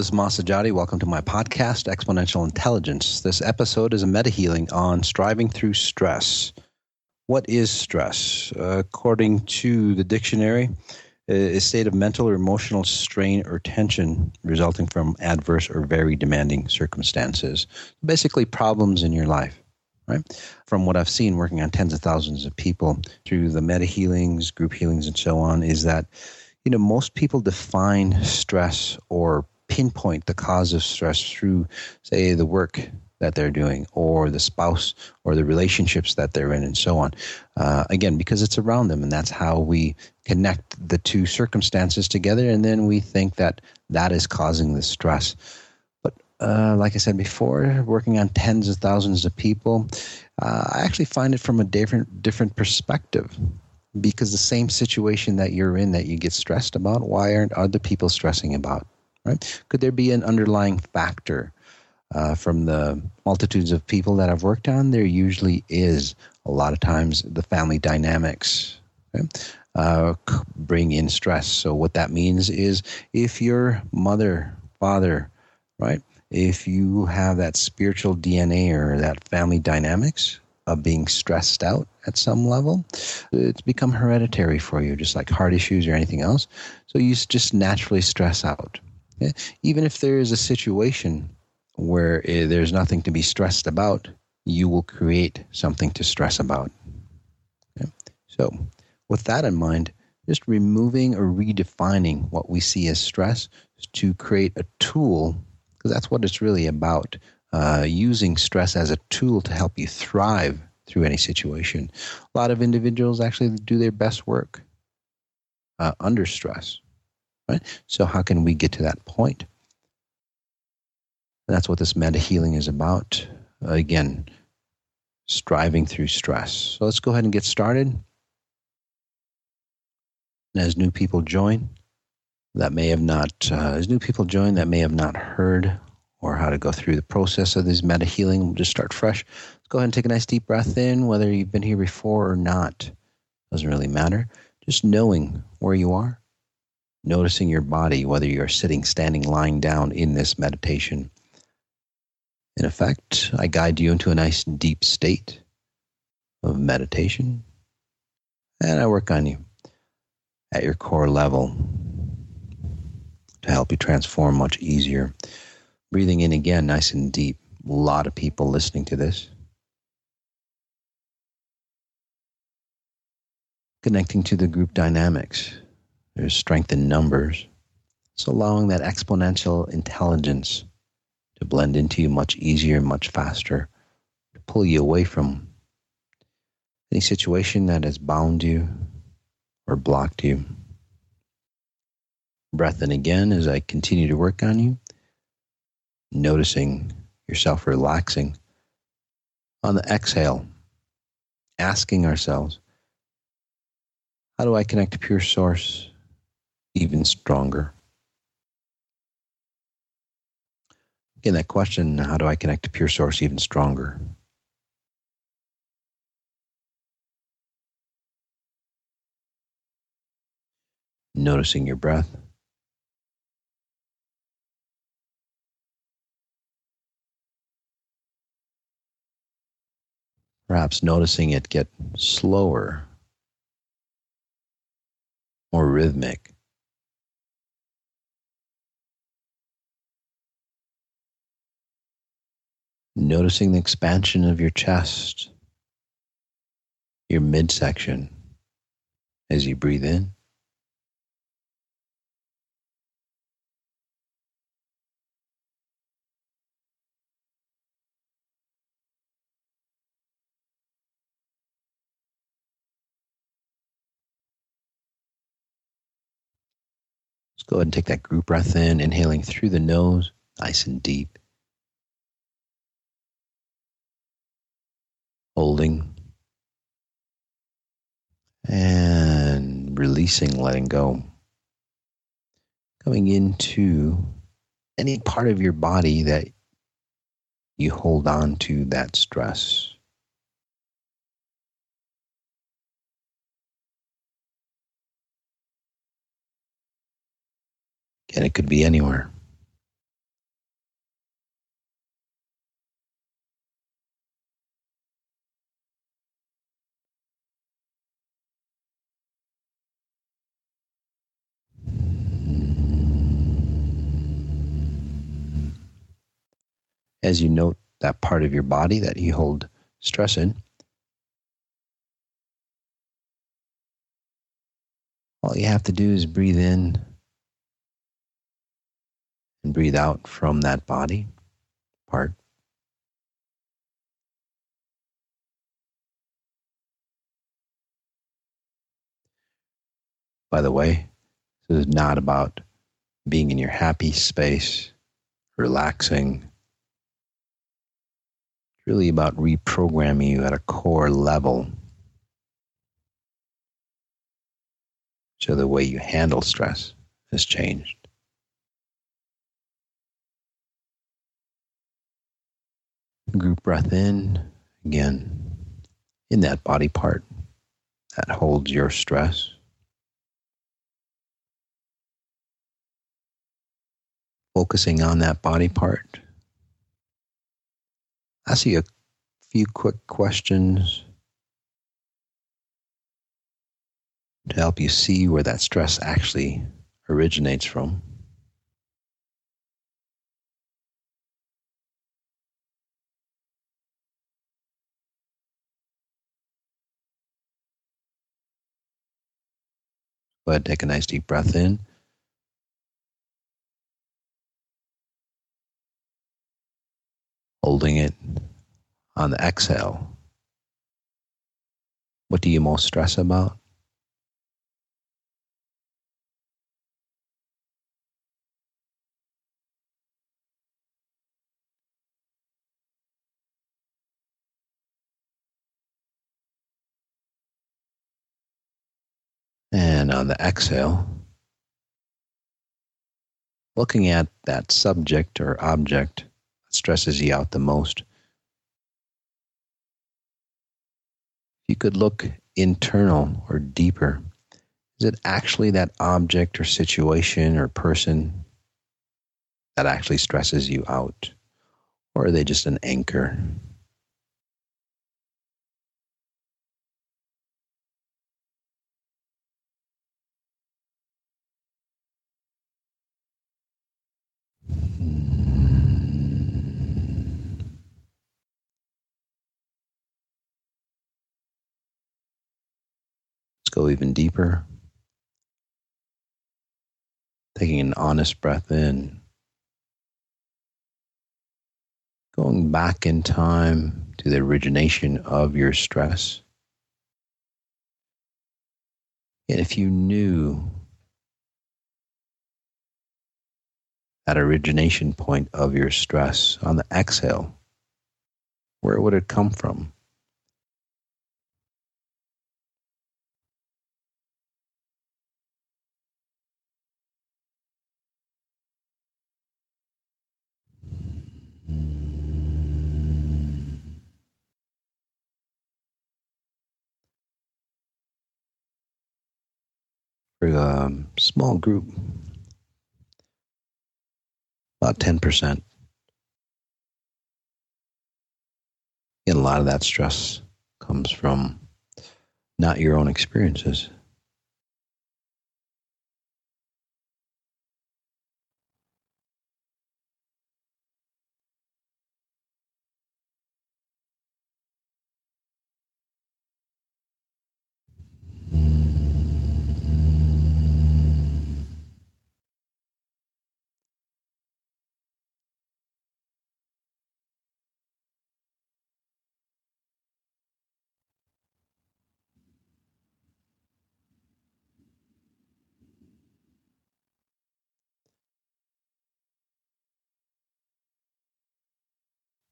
this is Masajati. Welcome to my podcast, Exponential Intelligence. This episode is a meta healing on striving through stress. What is stress? According to the dictionary, a state of mental or emotional strain or tension resulting from adverse or very demanding circumstances. Basically, problems in your life. Right? From what I've seen working on tens of thousands of people through the meta healings, group healings, and so on, is that you know most people define stress or pinpoint the cause of stress through, say, the work that they're doing or the spouse or the relationships that they're in and so on. Uh, again, because it's around them and that's how we connect the two circumstances together and then we think that that is causing the stress. But uh, like I said before, working on tens of thousands of people, uh, I actually find it from a different different perspective because the same situation that you're in that you get stressed about, why aren't other people stressing about? Right? Could there be an underlying factor? uh, from the multitudes of people that I've worked on, there usually is a lot of times the family dynamics okay, uh, bring in stress. So, what that means is if your mother, father, right, if you have that spiritual DNA or that family dynamics of being stressed out at some level, it's become hereditary for you, just like heart issues or anything else. So, you just naturally stress out. Even if there is a situation where eh, there's nothing to be stressed about, you will create something to stress about. Okay? So, with that in mind, just removing or redefining what we see as stress to create a tool, because that's what it's really about. Uh, using stress as a tool to help you thrive through any situation. A lot of individuals actually do their best work uh, under stress. Right? So, how can we get to that point? that's what this meta healing is about. again, striving through stress. So let's go ahead and get started. And as new people join, that may have not, uh, as new people join that may have not heard or how to go through the process of this meta healing, we'll just start fresh. Let's go ahead and take a nice deep breath in, whether you've been here before or not. Doesn't really matter. Just knowing where you are, noticing your body, whether you're sitting, standing, lying down in this meditation. In effect, I guide you into a nice deep state of meditation, and I work on you at your core level to help you transform much easier. Breathing in again, nice and deep. A lot of people listening to this. Connecting to the group dynamics. There's strength in numbers. So allowing that exponential intelligence to blend into you much easier, much faster, to pull you away from any situation that has bound you or blocked you. Breath in again as I continue to work on you, noticing yourself relaxing. On the exhale, asking ourselves, how do I connect to pure source even stronger? Again, that question how do I connect to pure source even stronger? Noticing your breath. Perhaps noticing it get slower, more rhythmic. Noticing the expansion of your chest, your midsection as you breathe in. Let's go ahead and take that group breath in, inhaling through the nose, nice and deep. Holding and releasing, letting go. Coming into any part of your body that you hold on to that stress. And it could be anywhere. As you note that part of your body that you hold stress in. All you have to do is breathe in and breathe out from that body part. By the way, this is not about being in your happy space, relaxing. Really about reprogramming you at a core level. So the way you handle stress has changed. Group breath in again in that body part that holds your stress. Focusing on that body part. Ask you a few quick questions to help you see where that stress actually originates from. Go ahead, take a nice deep breath in. Holding it on the exhale. What do you most stress about? And on the exhale, looking at that subject or object stresses you out the most. You could look internal or deeper, is it actually that object or situation or person that actually stresses you out? Or are they just an anchor? Go even deeper. Taking an honest breath in. Going back in time to the origination of your stress. And if you knew that origination point of your stress on the exhale, where would it come from? For a small group, about 10%. And a lot of that stress comes from not your own experiences.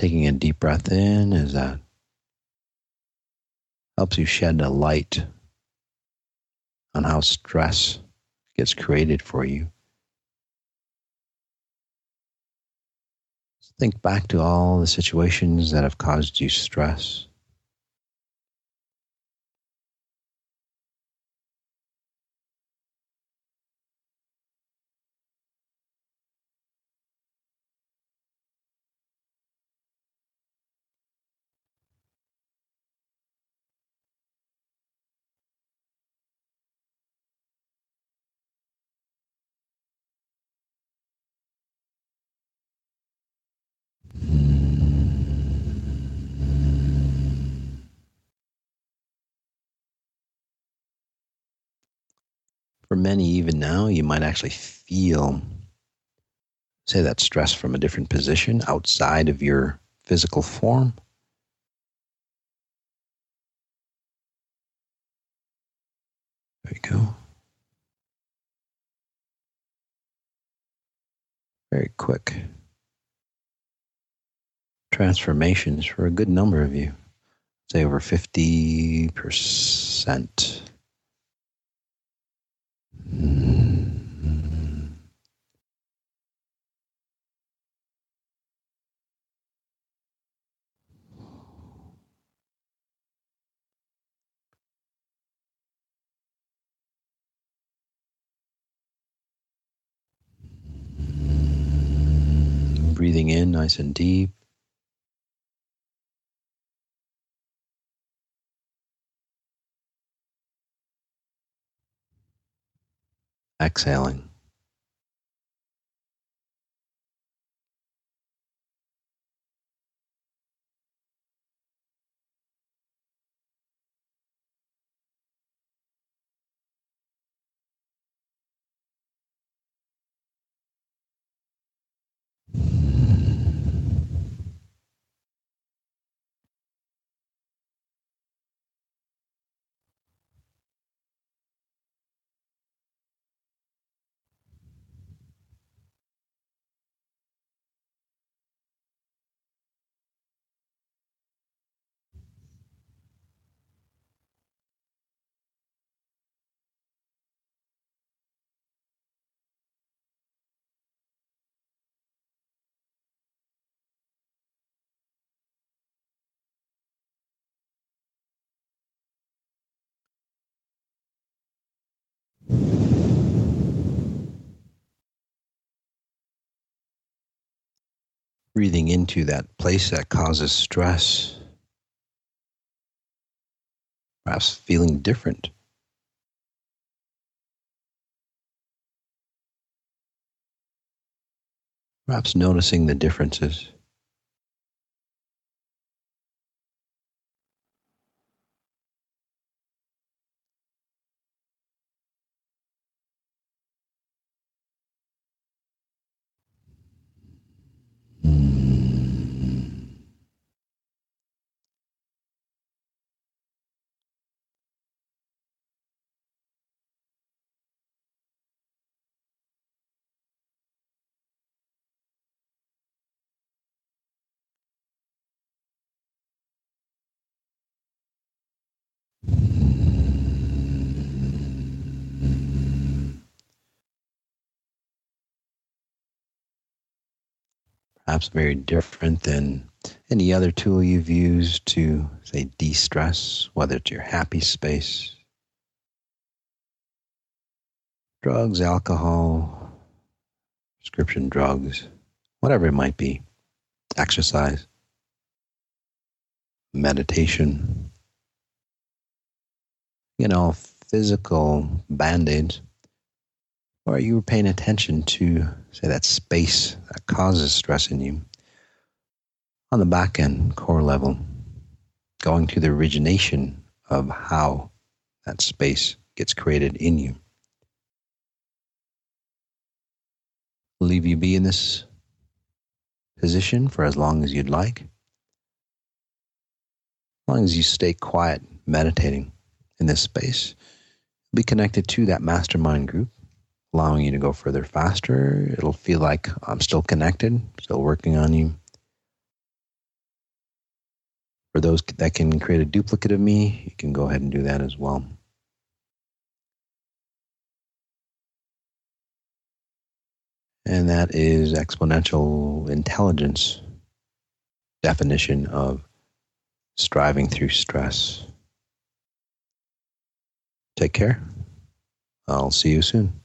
Taking a deep breath in as that uh, helps you shed a light on how stress gets created for you. Think back to all the situations that have caused you stress. For many, even now, you might actually feel, say, that stress from a different position outside of your physical form. There you go. Very quick transformations for a good number of you, say over 50%. Breathing in nice and deep. Exhaling. Breathing into that place that causes stress, perhaps feeling different. Perhaps noticing the differences. Perhaps very different than any other tool you've used to, say, de stress, whether it's your happy space, drugs, alcohol, prescription drugs, whatever it might be, exercise, meditation, you know, physical band aids or you were paying attention to, say, that space that causes stress in you on the back end core level, going to the origination of how that space gets created in you. Leave you be in this position for as long as you'd like. As long as you stay quiet, meditating in this space, be connected to that mastermind group allowing you to go further faster. It'll feel like I'm still connected, still working on you. For those that can create a duplicate of me, you can go ahead and do that as well. And that is exponential intelligence definition of striving through stress. Take care. I'll see you soon.